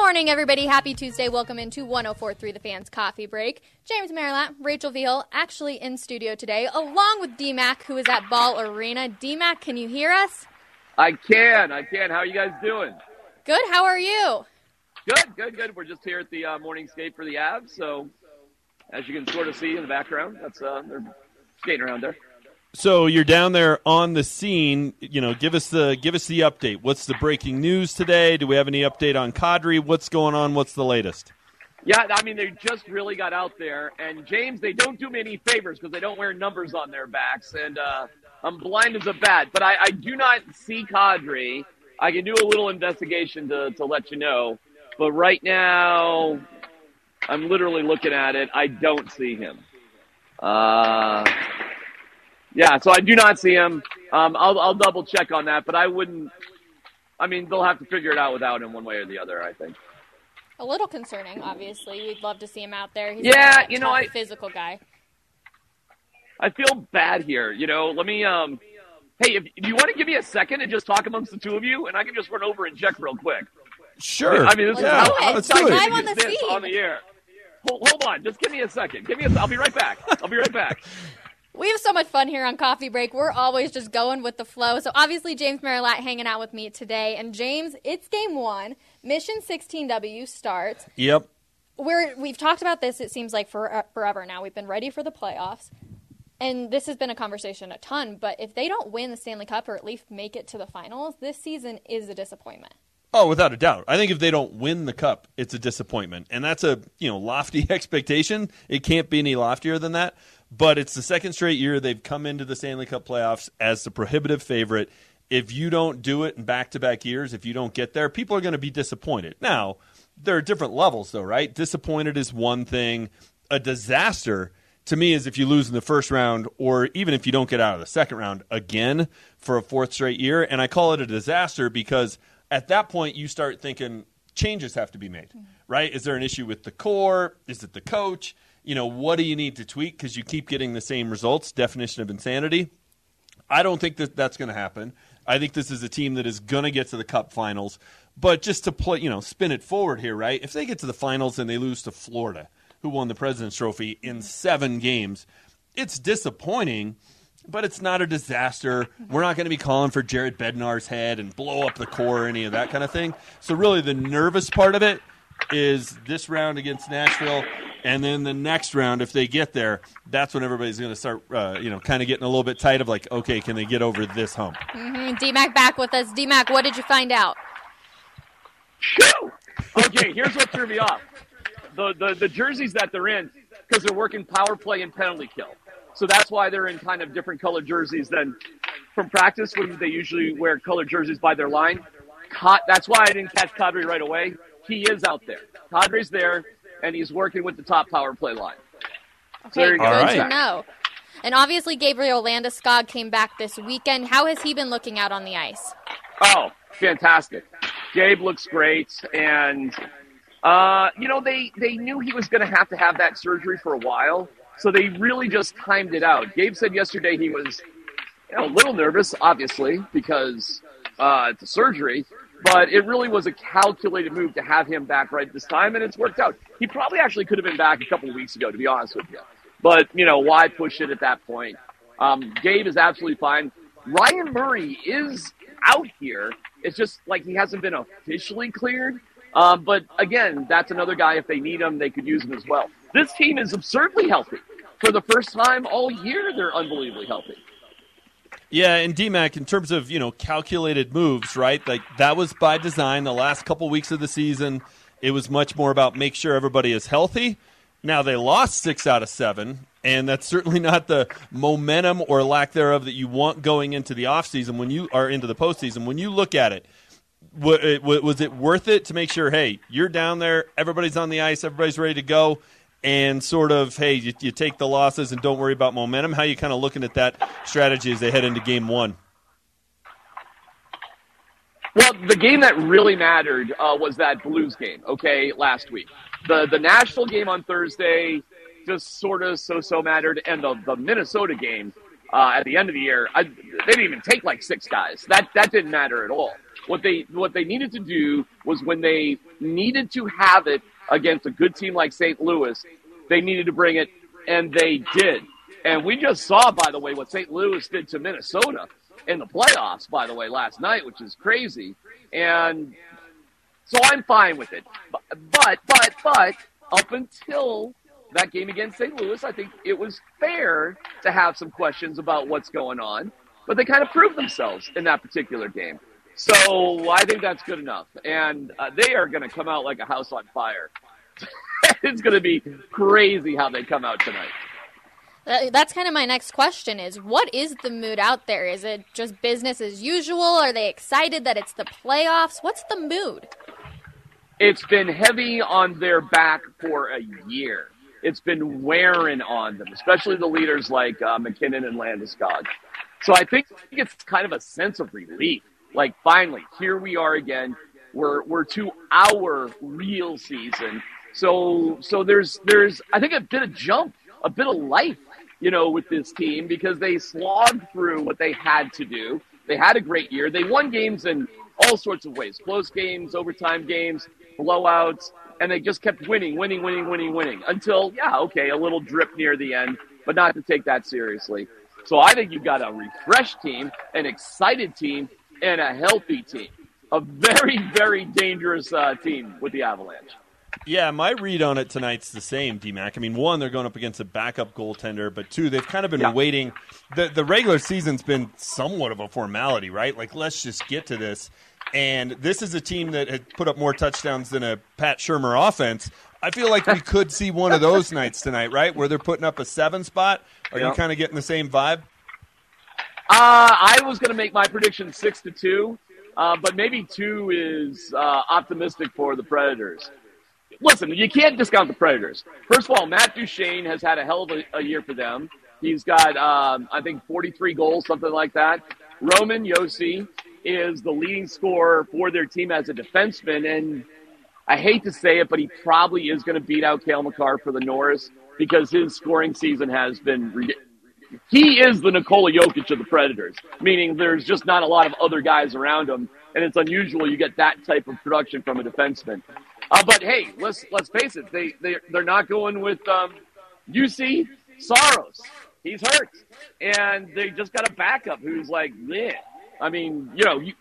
Good morning, everybody. Happy Tuesday. Welcome into 1043 The Fans Coffee Break. James Merilatt, Rachel Veal, actually in studio today, along with DMAC, who is at Ball Arena. DMAC, can you hear us? I can. I can. How are you guys doing? Good. How are you? Good, good, good. We're just here at the uh, morning skate for the Avs. So, as you can sort of see in the background, that's uh, they're skating around there. So you're down there on the scene. You know, give us the give us the update. What's the breaking news today? Do we have any update on Kadri? What's going on? What's the latest? Yeah, I mean they just really got out there, and James, they don't do me any favors because they don't wear numbers on their backs, and uh, I'm blind as a bat. But I, I do not see Kadri. I can do a little investigation to to let you know, but right now, I'm literally looking at it. I don't see him. Uh, yeah, so I do not see him. Um, I'll, I'll double check on that, but I wouldn't. I mean, they'll have to figure it out without him one way or the other. I think. A little concerning, obviously. We'd love to see him out there. He's Yeah, you know, tough I- physical guy. I feel bad here. You know, let me. Um, hey, if, if you want to give me a second and just talk amongst the two of you, and I can just run over and check real quick. Sure. I mean, this yeah, is how, how let's exciting do Live it. on the this on the air. Hold, hold on, just give me a second. Give me a. I'll be right back. I'll be right back. We have so much fun here on Coffee Break. We're always just going with the flow. So obviously James Merilatt hanging out with me today. And James, it's game one. Mission 16W starts. Yep. We're, we've talked about this, it seems like, for, uh, forever now. We've been ready for the playoffs. And this has been a conversation a ton. But if they don't win the Stanley Cup or at least make it to the finals, this season is a disappointment. Oh, without a doubt. I think if they don't win the cup, it's a disappointment, and that's a you know lofty expectation. It can't be any loftier than that. But it's the second straight year they've come into the Stanley Cup playoffs as the prohibitive favorite. If you don't do it in back-to-back years, if you don't get there, people are going to be disappointed. Now, there are different levels, though, right? Disappointed is one thing. A disaster to me is if you lose in the first round, or even if you don't get out of the second round again for a fourth straight year. And I call it a disaster because at that point you start thinking changes have to be made, mm-hmm. right? Is there an issue with the core? Is it the coach? You know, what do you need to tweak because you keep getting the same results? Definition of insanity. I don't think that that's going to happen. I think this is a team that is going to get to the Cup Finals. But just to play, you know, spin it forward here, right? If they get to the finals and they lose to Florida, who won the President's Trophy in seven games, it's disappointing, but it's not a disaster. We're not going to be calling for Jared Bednar's head and blow up the core or any of that kind of thing. So really, the nervous part of it is this round against Nashville, and then the next round, if they get there, that's when everybody's going to start, uh, you know, kind of getting a little bit tight of like, okay, can they get over this hump? Mm, DMAC back with us. DMAC, what did you find out? Shoo! Okay, here's what threw me off. The, the, the jerseys that they're in, because they're working power play and penalty kill. So that's why they're in kind of different color jerseys than from practice when they usually wear colored jerseys by their line. Cod, that's why I didn't catch Kadri right away. He is out there. Kadri's there, and he's working with the top power play line. Okay, There you good go. All to know. And obviously, Gabriel Landeskog came back this weekend. How has he been looking out on the ice? Oh, fantastic. Gabe looks great. And, uh, you know, they, they knew he was going to have to have that surgery for a while. So they really just timed it out. Gabe said yesterday he was you know, a little nervous, obviously, because uh, it's a surgery. But it really was a calculated move to have him back right this time, and it's worked out. He probably actually could have been back a couple of weeks ago, to be honest with you. But, you know, why push it at that point? Um, Gabe is absolutely fine. Ryan Murray is out here. It's just like he hasn't been officially cleared. Um, but again, that's another guy. If they need him, they could use him as well. This team is absurdly healthy. For the first time all year, they're unbelievably healthy. Yeah, and DMAC, in terms of you know calculated moves, right? Like that was by design. The last couple weeks of the season, it was much more about make sure everybody is healthy. Now they lost six out of seven, and that's certainly not the momentum or lack thereof that you want going into the offseason when you are into the postseason. When you look at it, wa- it- wa- was it worth it to make sure, hey, you're down there, everybody's on the ice, everybody's ready to go, and sort of, hey, you, you take the losses and don't worry about momentum? How you kind of looking at that strategy as they head into game one? Well, the game that really mattered uh, was that Blues game, okay, last week. The the Nashville game on Thursday just sort of so so mattered, and the, the Minnesota game uh, at the end of the year, I, they didn't even take like six guys. That that didn't matter at all. What they what they needed to do was when they needed to have it against a good team like St. Louis, they needed to bring it, and they did. And we just saw, by the way, what St. Louis did to Minnesota in the playoffs, by the way, last night, which is crazy. And so I'm fine with it. But, but, but, up until that game against St. Louis, I think it was fair to have some questions about what's going on. But they kind of proved themselves in that particular game. So I think that's good enough. And uh, they are going to come out like a house on fire. it's going to be crazy how they come out tonight. That's kind of my next question is what is the mood out there? Is it just business as usual? Are they excited that it's the playoffs? What's the mood? It's been heavy on their back for a year. It's been wearing on them, especially the leaders like uh, MacKinnon and Landeskog. So I think it's kind of a sense of relief. Like finally, here we are again. We're we're to our real season. So so there's there's I think a bit of jump, a bit of life you know, with this team because they slogged through what they had to do. They had a great year. They won games in all sorts of ways close games, overtime games, blowouts, and they just kept winning, winning, winning, winning, winning until, yeah, okay, a little drip near the end, but not to take that seriously. So I think you've got a refreshed team, an excited team, and a healthy team. A very, very dangerous uh, team with the Avalanche. Yeah, my read on it tonight's the same, DMAC. I mean, one, they're going up against a backup goaltender, but two, they've kind of been yeah. waiting. The the regular season's been somewhat of a formality, right? Like, let's just get to this. And this is a team that had put up more touchdowns than a Pat Shurmur offense. I feel like we could see one of those nights tonight, right? Where they're putting up a seven spot. Are you kind of getting the same vibe? Uh, I was going to make my prediction six to two, uh, but maybe two is uh, optimistic for the Predators listen, you can't discount the Predators. First of all, Matt Duchene has had a hell of a, a year for them. He's got, um, I think, 43 goals, something like that. Roman Josi is the leading scorer for their team as a defenseman, and I hate to say it, but he probably is going to beat out Cale Makar for the Norris because his scoring season has been. He is the Nikola Jokic of the Predators, meaning there's just not a lot of other guys around him, and it's unusual you get that type of production from a defenseman. Uh, but hey, let's let's face it, they they they're not going with um, Juuse Saros. He's hurt, and they just got a backup who's like, yeah. I mean, you know, you,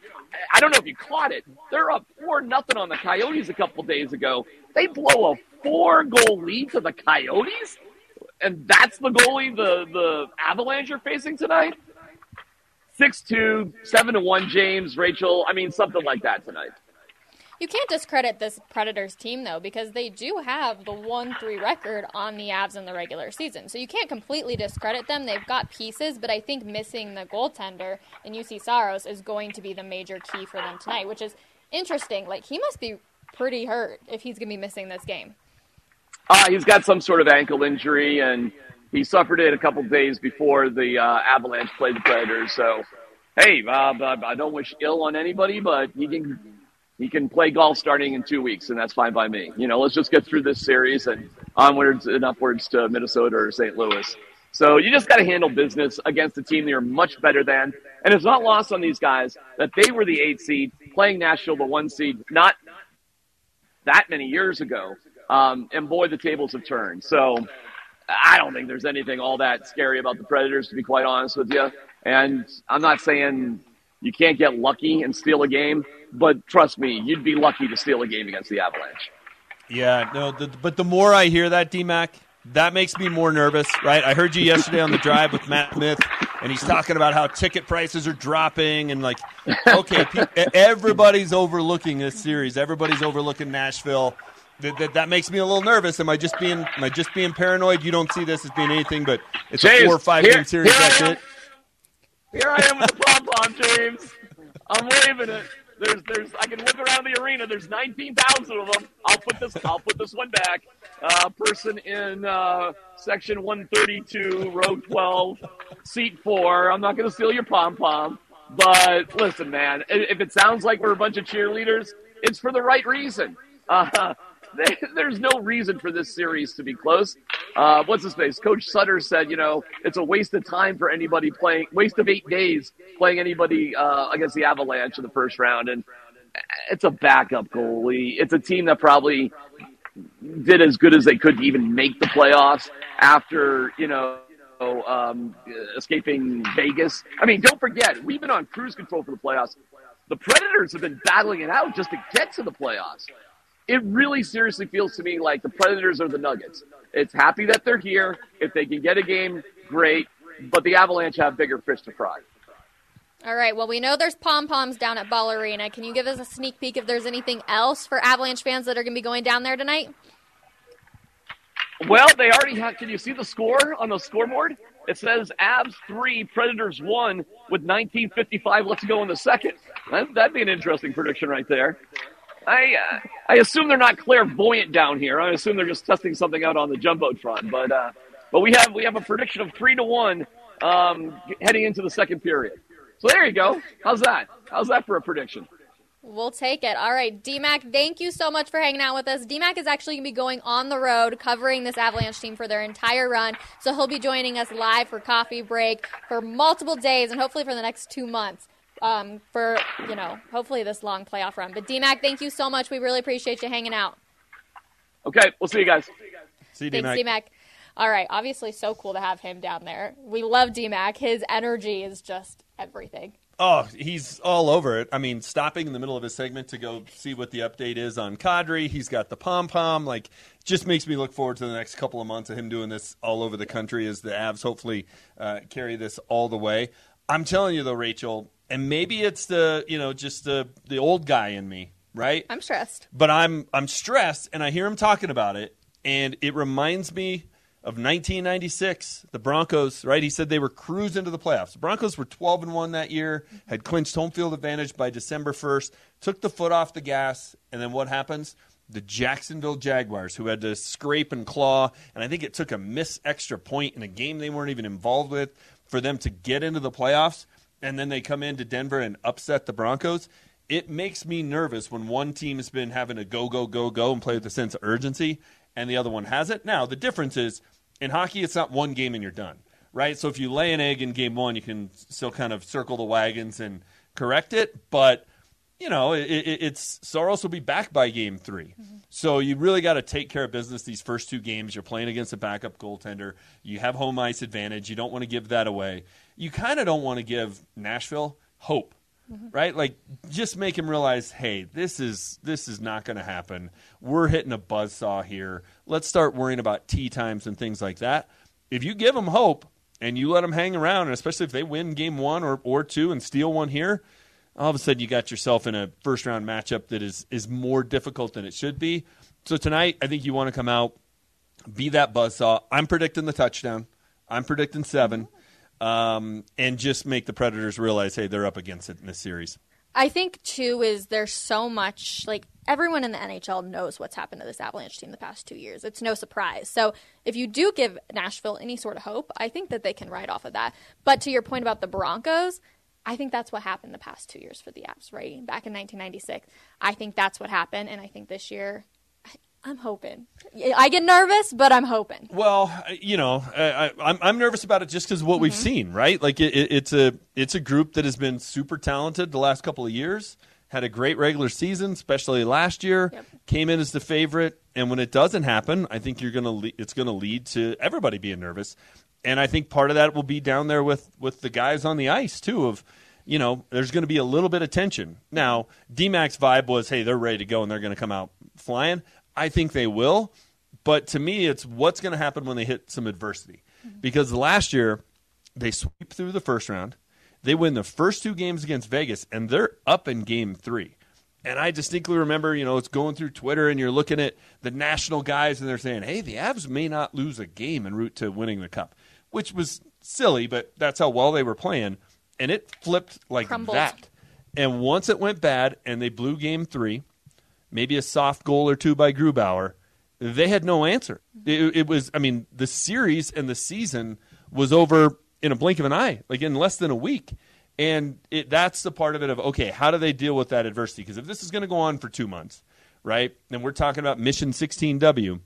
I don't know if you caught it. They're up four nothing on the Coyotes a couple days ago. They blow a four goal lead to the Coyotes, and that's the goalie the the Avalanche are facing tonight. Six two, seven to one. James, Rachel. I mean, something like that tonight. You can't discredit this Predators team though because they do have the 1-3 record on the Avs in the regular season. So you can't completely discredit them. They've got pieces, but I think missing the goaltender and Juuse Saros is going to be the major key for them tonight, which is interesting. Like he must be pretty hurt if he's going to be missing this game. Uh, he's got some sort of ankle injury and he suffered it a couple days before the uh, Avalanche played the Predators. So, hey, uh, I don't wish ill on anybody, but he can he can play golf starting in two weeks, and that's fine by me. You know, let's just get through this series and onwards and upwards to Minnesota or St. Louis. So you just got to handle business against a team that you're much better than. And it's not lost on these guys that they were the eight seed, playing Nashville the one seed, not that many years ago. Um, and boy, the tables have turned. So I don't think there's anything all that scary about the Predators, to be quite honest with you. And I'm not saying you can't get lucky and steal a game, but trust me, you'd be lucky to steal a game against the Avalanche. Yeah, no, the, but the more I hear that, DMAC, that makes me more nervous, right? I heard you yesterday on the drive with Matt Smith, and he's talking about how ticket prices are dropping, and like, okay, everybody's overlooking this series. Everybody's overlooking Nashville. That, that, that, makes me a little nervous. Am I just being am I just being paranoid? You don't see this as being anything, but it's James, a four or five here, game series. That's it. Here I am with the pom pom, James. I'm waving it. There's, there's, I can look around the arena. There's 19,000 of them. I'll put this, I'll put this one back. Uh, person in uh, section 132, row 12, seat four. I'm not going to steal your pom pom, but listen, man. If it sounds like we're a bunch of cheerleaders, it's for the right reason. Uh, there's no reason for this series to be close. Uh, what's his face? Coach Sutter said, you know, it's a waste of time for anybody playing, waste of eight days playing anybody uh, against the Avalanche in the first round. And it's a backup goalie. It's a team that probably did as good as they could to even make the playoffs after, you know, um, escaping Vegas. I mean, don't forget, we've been on cruise control for the playoffs. The Predators have been battling it out just to get to the playoffs. It really seriously feels to me like the Predators are the Nuggets. It's happy that they're here. If they can get a game, great. But the Avalanche have bigger fish to fry. All right. Well, we know there's pom poms down at Ball Arena. Can you give us a sneak peek if there's anything else for Avalanche fans that are going to be going down there tonight? Well, they already have. Can you see the score on the scoreboard? It says Avs three, Predators one, with 19:55 Let's go in the second. That, would be an interesting prediction right there. I uh, I assume they're not clairvoyant down here. I assume they're just testing something out on the jumbotron. But uh, but we have we have a prediction of three to one um, heading into the second period. So there you go. How's that? How's that for a prediction? We'll take it. All right, DMAC, thank you so much for hanging out with us. DMAC is actually going to be going on the road covering this Avalanche team for their entire run. So he'll be joining us live for coffee break for multiple days and hopefully for the next two months um, for, you know, hopefully this long playoff run. But DMAC, thank you so much. We really appreciate you hanging out. Okay, we'll see you guys. See you, Thanks, DMAC. DMAC. All right, obviously so cool to have him down there. We love DMAC. His energy is just everything. Oh, he's all over it. I mean, stopping in the middle of his segment to go see what the update is on Kadri. He's got the pom pom. Like, just makes me look forward to the next couple of months of him doing this all over the country as the Avs hopefully uh, carry this all the way. I'm telling you though, Rachel, and maybe it's the you know just the the old guy in me, right? I'm stressed. But I'm I'm stressed, and I hear him talking about it, and it reminds me of 1996, the Broncos, right? He said they were cruising to the playoffs. The Broncos were 12 and 1 that year, had clinched home field advantage by December 1st, took the foot off the gas, and then what happens? The Jacksonville Jaguars, who had to scrape and claw, and I think it took a miss extra point in a game they weren't even involved with for them to get into the playoffs, and then they come into Denver and upset the Broncos. It makes me nervous when one team has been having to go, go, go, go and play with a sense of urgency, and the other one hasn't. Now, the difference is in hockey, it's not one game and you're done, right? So if you lay an egg in game one, you can still kind of circle the wagons and correct it. But, you know, it, it, it's Saros will be back by game 3 mm-hmm. So you really got to take care of business these first two games. You're playing against a backup goaltender. You have home ice advantage. You don't want to give that away. You kind of don't want to give Nashville hope Mm-hmm. right? Like just make him realize, hey, this is this is not going to happen. We're hitting a buzz saw here. Let's start worrying about tea times and things like that. If you give them hope and you let them hang around, and especially if they win game one or, or two and steal one here, all of a sudden you got yourself in a first round matchup that is is more difficult than it should be. So tonight, I think you want to come out, be that buzz saw. I'm predicting the touchdown. I'm predicting 7 mm-hmm um, and just make the Predators realize, hey, they're up against it in this series. I think too is there's so much like everyone in the NHL knows what's happened to this Avalanche team the past two years. It's no surprise. So if you do give Nashville any sort of hope, I think that they can ride off of that. But to your point about the Broncos, I think that's what happened the past two years for the Avs, right? Back in 1996, I think that's what happened, and I think this year I'm hoping. I get nervous, but I'm hoping. Well, you know, I, am I'm, I'm nervous about it just because what mm-hmm. we've seen, right? Like it, it, it's a it's a group that has been super talented the last couple of years. Had a great regular season, especially last year. Yep. Came in as the favorite, and when it doesn't happen, I think you're gonna le- it's gonna lead to everybody being nervous. And I think part of that will be down there with with the guys on the ice too. Of you know, there's going to be a little bit of tension. Now, DMAC's vibe was, hey, they're ready to go and they're going to come out flying. I think they will. But to me, it's what's going to happen when they hit some adversity. Mm-hmm. Because last year, they sweep through the first round. They win the first two games against Vegas, and they're up in game three. And I distinctly remember, you know, it's going through Twitter, and you're looking at the national guys, and they're saying, hey, the Avs may not lose a game en route to winning the cup, which was silly, but that's how well they were playing. And it flipped like Crumbled. that. And once it went bad, and they blew game three, maybe a soft goal or two by Grubauer. They had no answer. Mm-hmm. It, it, was, I mean, the series and the season was over in a blink of an eye, like in less than a week. And it, that's the part of it of, okay, how do they deal with that adversity? Because if this is going to go on for two months, right? And we're talking about Mission 16W.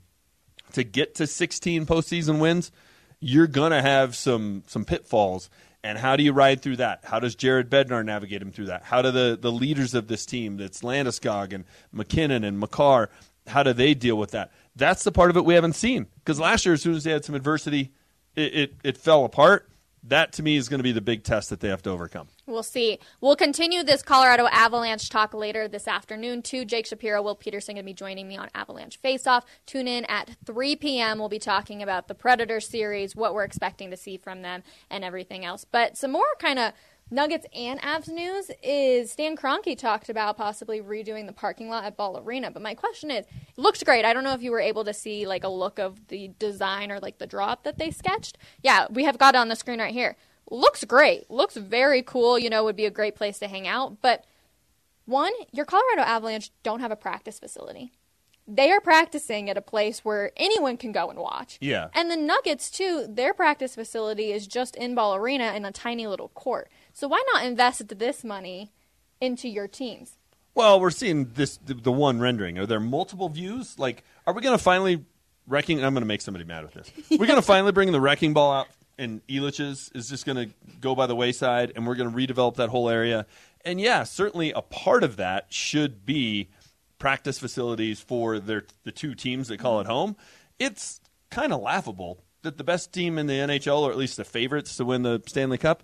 To get to 16 postseason wins, you're gonna have some some pitfalls. And how do you ride through that? How does Jared Bednar navigate him through that? How do the, the leaders of this team, that's Landeskog and MacKinnon and Makar, how do they deal with that? That's the part of it we haven't seen. Because last year, as soon as they had some adversity, it, it, it fell apart. That to me is going to be the big test that they have to overcome. We'll see. We'll continue this Colorado Avalanche talk later this afternoon, too. Jake Shapiro, Will Peterson going to be joining me on Avalanche Face Off. Tune in at 3 p.m. We'll be talking about the Predator series, what we're expecting to see from them, and everything else. But some more kind of Nuggets and Avs news is Stan Kroenke talked about possibly redoing the parking lot at Ball Arena. But my question is, it looks great. I don't know if you were able to see like a look of the design or like the drop that they sketched. Yeah, we have got it on the screen right here looks great, looks very cool, you know, would be a great place to hang out. But one, your Colorado Avalanche don't have a practice facility. They are practicing at a place where anyone can go and watch. Yeah. And the Nuggets, too, their practice facility is just in Ball Arena in a tiny little court. So why not invest this money into your teams? Well, we're seeing this the, the one rendering. Are there multiple views? Like, are we going to finally wrecking? I'm going to make somebody mad with this. We're going to finally bring the wrecking ball out and Elitch's is just going to go by the wayside, and we're going to redevelop that whole area. And yeah, certainly a part of that should be practice facilities for their the two teams that call it home. It's kind of laughable that the best team in the NHL, or at least the favorites to win the Stanley Cup,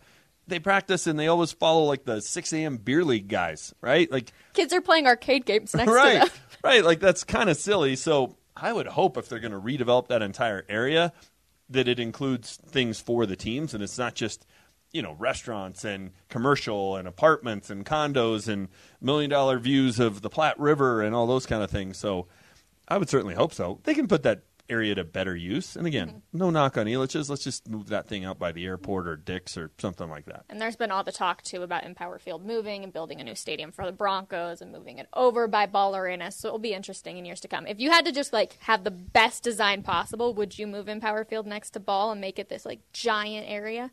they practice and they always follow like the 6 a.m. beer league guys, right? Like kids are playing arcade games next right, to them. right. Like that's kind of silly. So I would hope if they're going to redevelop that entire area that it includes things for the teams and it's not just you know restaurants and commercial and apartments and condos and million dollar views of the Platte River and all those kind of things. So I would certainly hope so. They can put that area to better use. And again, mm-hmm. no knock on Elitch's. Let's just move that thing out by the airport or Dick's or something like that. And there's been all the talk too about Empower Field moving and building a new stadium for the Broncos and moving it over by Ball Arena. So it'll be interesting in years to come. If you had to just like have the best design possible, would you move Empower Field next to Ball and make it this like giant area?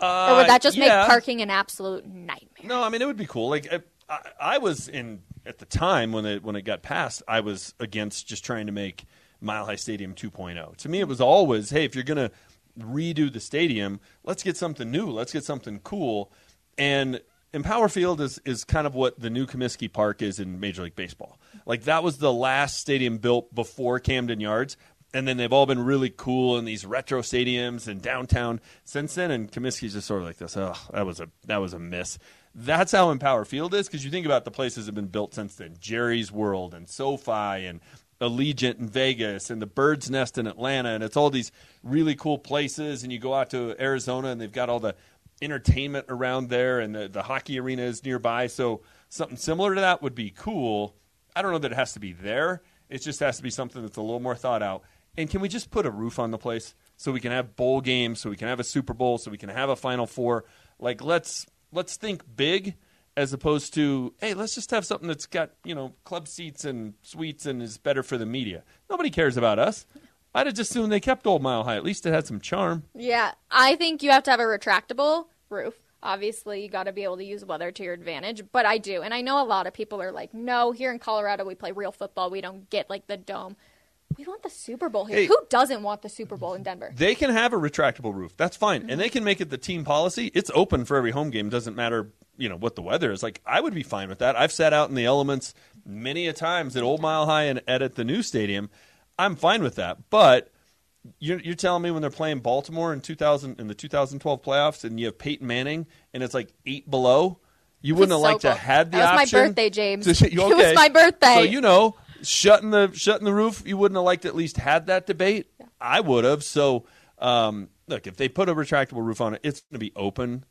Uh, or would that just yeah. make parking an absolute nightmare? No, I mean it would be cool. Like I, I was in at the time when it when it got passed, I was against just trying to make Mile High Stadium 2.0. To me, it was always, hey, if you're going to redo the stadium, let's get something new, let's get something cool. And Empower Field is is kind of what the new Comiskey Park is in Major League Baseball. Like that was the last stadium built before Camden Yards, and then they've all been really cool in these retro stadiums and downtown since then. And Comiskey's just sort of like this. Oh, that was a that was a miss. That's how Empower Field is because you think about the places that have been built since then: Jerry's World and SoFi and Allegiant in Vegas and the Bird's Nest in Atlanta, and it's all these really cool places. And you go out to Arizona, and they've got all the entertainment around there, and the, the hockey arena is nearby. So something similar to that would be cool. I don't know that it has to be there. It just has to be something that's a little more thought out. And can we just put a roof on the place so we can have bowl games, so we can have a Super Bowl, so we can have a Final Four? Like let's let's think big as opposed to hey let's just have something that's got you know club seats and suites and is better for the media. Nobody cares about us. I'd have just assumed they kept old mile high. At least it had some charm. Yeah i think you have to have a retractable roof. Obviously you got to be able to use weather to your advantage but i do. And i know a lot of people are like no here in colorado we play real football. We don't get like the dome we want the Super Bowl here. Hey, Who doesn't want the Super Bowl in Denver? They can have a retractable roof. That's fine. Mm-hmm. And they can make it the team policy. It's open for every home game. Doesn't matter, you know, what the weather is. Like I would be fine with that. I've sat out in the elements many a times at Old Mile High and at the new stadium. I'm fine with that. But you're, you're telling me when they're playing Baltimore in 2000 in the 2012 playoffs and you have Peyton Manning and it's like 8 below, you wouldn't have so liked cool. to had the that was option. my birthday, James. To, okay. It was my birthday. So you know, shutting the shutting the roof, you wouldn't have liked at least had that debate. Yeah. I would have. So um, look, if they put a retractable roof on it, it's going to be open.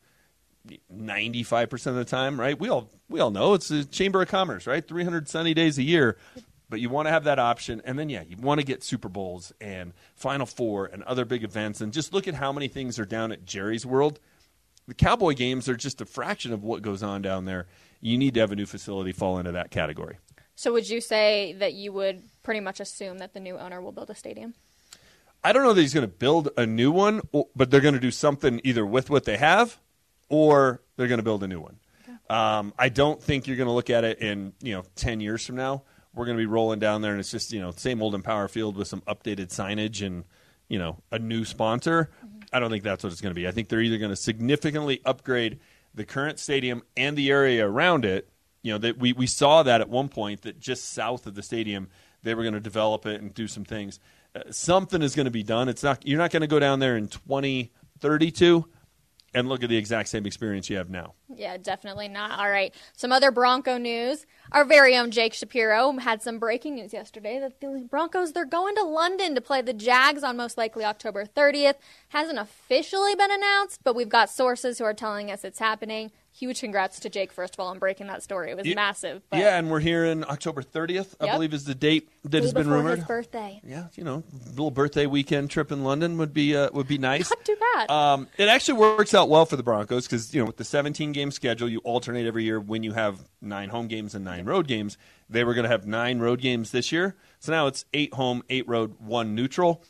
95% of the time, right? We all we all know it's the chamber of commerce, right? 300 sunny days a year. But you want to have that option and then yeah, you want to get Super Bowls and Final Four and other big events and just look at how many things are down at Jerry's World. The Cowboy games are just a fraction of what goes on down there. You need to have a new facility fall into that category. So would you say that you would pretty much assume that the new owner will build a stadium? I don't know that he's going to build a new one, but they're going to do something either with what they have, or they're going to build a new one. Um, I don't think you're going to look at it in you know ten years from now we're going to be rolling down there, and it's just you know same old Empower Field with some updated signage and you know a new sponsor. I don't think that's what it's going to be. I think they're either going to significantly upgrade the current stadium and the area around it. You know that we we saw that at one point that just south of the stadium they were going to develop it and do some things. Uh, something is going to be done. It's not you're not going to go down there in 2032 and look at the exact same experience you have now. Yeah, definitely not. All right. Some other Bronco news. Our very own Jake Shapiro had some breaking news yesterday that the Broncos they're going to London to play the Jags on most likely October 30th. Hasn't officially been announced, but we've got sources who are telling us it's happening huge congrats to Jake first of all on breaking that story. It was Yeah. massive. But Yeah, and we're here in October 30th, I Yep. believe is the date that has been rumored. his birthday. Yeah, you know, a little birthday weekend trip in London would be uh, would be nice. Not too bad. Um, it actually works out well for the Broncos because you know with the 17 game schedule, you alternate every year when you have nine home games and nine road games. They were going to have nine road games this year, so now it's eight home, eight road, one neutral.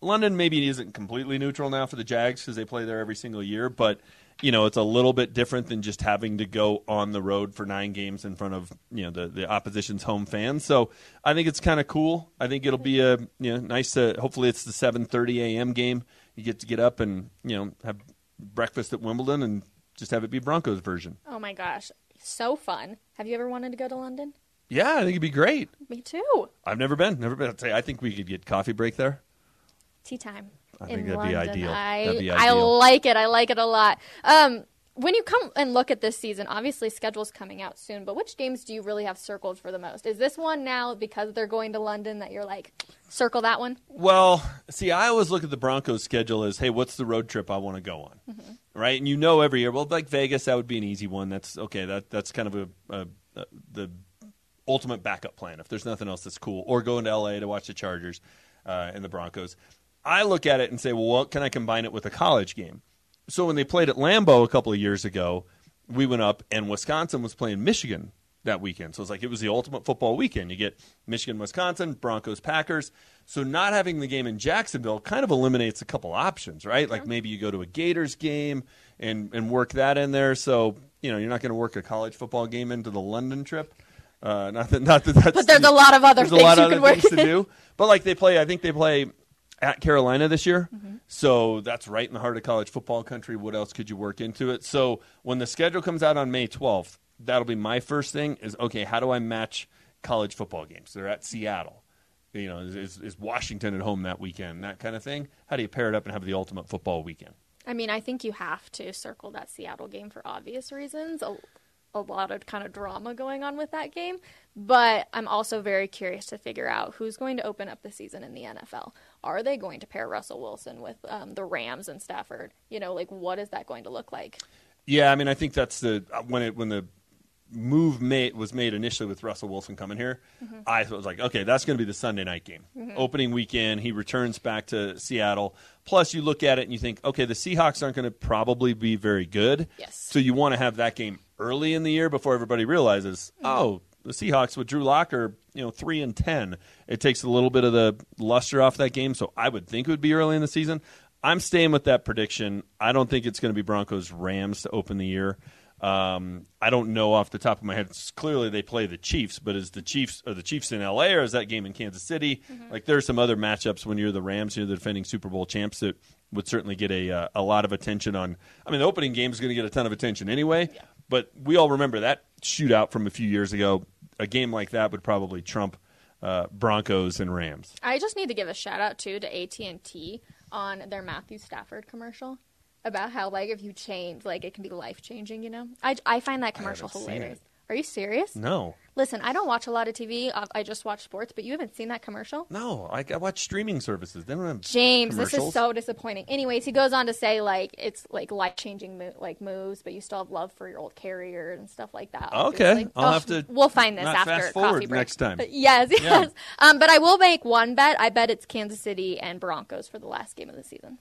London maybe isn't completely neutral now for the Jags because they play there every single year, but you know it's a little bit different than just having to go on the road for nine games in front of you know the, the opposition's home fans. So I think it's kind of cool. I think it'll be a you know nice. To, hopefully it's the 7:30 a.m. game. You get to get up and you know have breakfast at Wimbledon and just have it be Broncos version. oh my gosh, so fun. Have you ever wanted to go to London? Yeah, I think it'd be great. Me too. I've never been, never been. I think we could get coffee break there. Tea time. I in think that'd be ideal. I, That'd be I like it. I like it a lot. Um, when you come and look at this season, obviously schedule's coming out soon, but which games do you really have circled for the most? Is this one now because they're going to London that you're like, circle that one? Well, see, I always look at the Broncos schedule as, hey, what's the road trip I want to go on, right? And you know every year, well, like Vegas, that would be an easy one. That's okay. That that's kind of a, a, a the ultimate backup plan if there's nothing else that's cool. Or going to L.A. to watch the Chargers uh, and the Broncos. I look at it and say, well, what can I combine it with a college game? So when they played at Lambeau a couple of years ago, we went up and Wisconsin was playing Michigan that weekend. So it's like it was the ultimate football weekend. You get Michigan, Wisconsin, Broncos, Packers. So not having the game in Jacksonville kind of eliminates a couple options, right? Like maybe you go to a Gators game and and work that in there. So you know you're not going to work a college football game into the London trip. Uh, not that not that that's But there's a lot of other things a lot you of can work to do. But like they play, I think they play at Carolina this year. Mm-hmm. So that's right in the heart of college football country. What else could you work into it? So when the schedule comes out on May 12th, that'll be my first thing is okay, how do I match college football games? They're at Seattle. You know, is, is, is Washington at home that weekend? That kind of thing. How do you pair it up and have the ultimate football weekend? I mean, I think you have to circle that Seattle game for obvious reasons. A, a lot of kind of drama going on with that game. But I'm also very curious to figure out who's going to open up the season in the NFL. Are they going to pair Russell Wilson with um, the Rams and Stafford? You know, like what is that going to look like? Yeah, I mean, I think that's the when it when the move made was made initially with Russell Wilson coming here. Mm-hmm. I was like, okay, that's going to be the Sunday night game, mm-hmm. opening weekend. He returns back to Seattle. Plus, you look at it and you think, okay, the Seahawks aren't going to probably be very good. Yes. So you want to have that game early in the year before everybody realizes, mm-hmm. oh, the Seahawks with Drew Lock are you know three and ten. It takes a little bit of the luster off that game. So I would think it would be early in the season. I'm staying with that prediction. I don't think it's going to be Broncos Rams to open the year. Um, I don't know off the top of my head. It's clearly, they play the Chiefs, but is the Chiefs are the Chiefs in LA or is that game in Kansas City? Like there's some other matchups when you're the Rams, you're the defending Super Bowl champs that would certainly get a uh, a lot of attention on. I mean, the opening game is going to get a ton of attention anyway. But we all remember that shootout from a few years ago. A game like that would probably trump uh, Broncos and Rams. I just need to give a shout out too to AT and T on their Matthew Stafford commercial about how like if you change, like it can be life changing. You know, I I find that commercial hilarious. Are you serious? No, Listen, I don't watch a lot of TV. I, I just watch sports, but you haven't seen that commercial. no. I, I watch streaming services. They don't have James, this is so disappointing. Anyways, he goes on to say like it's like life changing mo- like moves, but you still have love for your old carrier and stuff like that. Okay, obviously. I'll Oh, have to We'll find this after fast forward coffee break next time. Yes, yes. Yeah. Um, but I will make one bet. I bet it's Kansas City and Broncos for the last game of the season.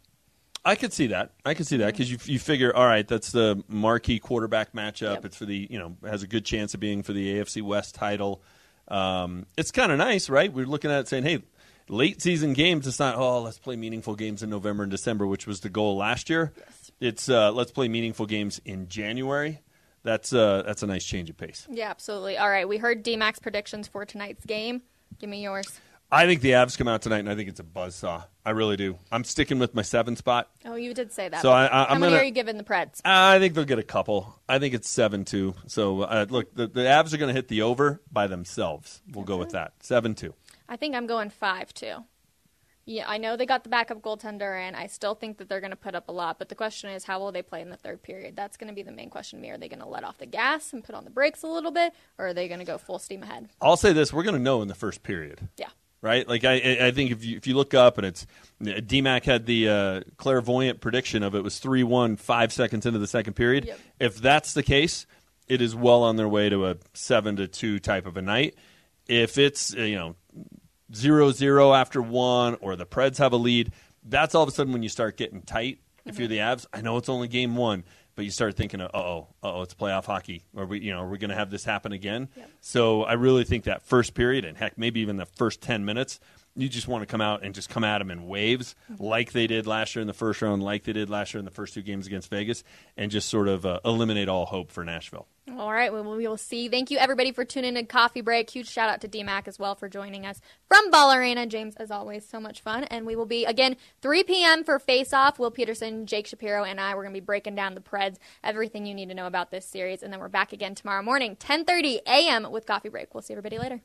I could see that. I could see that because you you figure, all right, that's the marquee quarterback matchup. Yep. It's for the you know has a good chance of being for the AFC West title. Um, it's kind of nice, right? We're looking at it saying, hey, late season games. It's not oh let's play meaningful games in November and December, which was the goal last year. Yes. It's uh, let's play meaningful games in January. that's uh, that's a nice change of pace. Yeah, absolutely. All right, we heard DMAC's predictions for tonight's game. Give me yours. I think the Avs come out tonight, and I think it's a buzzsaw. I really do. I'm sticking with my seven spot. Oh, you did say that. So I- I- How I'm many gonna- are you giving the Preds? I think they'll get a couple. I think it's seven two. So uh, look, the, the Avs are going to hit the over by themselves. We'll go with that seven two. I think I'm going five two. Yeah, I know they got the backup goaltender, and I still think that they're going to put up a lot. But the question is, how will they play in the third period? That's going to be the main question to me. Are they going to let off the gas and put on the brakes a little bit, or are they going to go full steam ahead? I'll say this: we're going to know in the first period. Yeah. Right? Like I, I think if you if you look up and it's DMAC had the uh, clairvoyant prediction of it was three one five seconds into the second period. Yep. If that's the case, it is well on their way to a seven to two type of a night. If it's uh, you know zero zero after one or the Preds have a lead, that's all of a sudden when you start getting tight. If you're the Avs, I know it's only game one, but you start thinking, uh oh, uh oh, it's playoff hockey. Are we, you know, are we going to have this happen again? Yep. So I really think that first period, and heck, maybe even the first ten minutes, you just want to come out and just come at them in waves, like they did last year in the first round, like they did last year in the first two games against Vegas, and just sort of uh, eliminate all hope for Nashville. All right, well, we will see. Thank you, everybody, for tuning in to Coffee Break. Huge shout out to DMAC as well for joining us from Ball Arena. James, as always, so much fun. And we will be, again, 3 p.m. for Face Off. Will Peterson, Jake Shapiro, and I, we're going to be breaking down the Preds, everything you need to know about this series. And then we're back again tomorrow morning, 10.30 a.m. with Coffee Break. We'll see everybody later.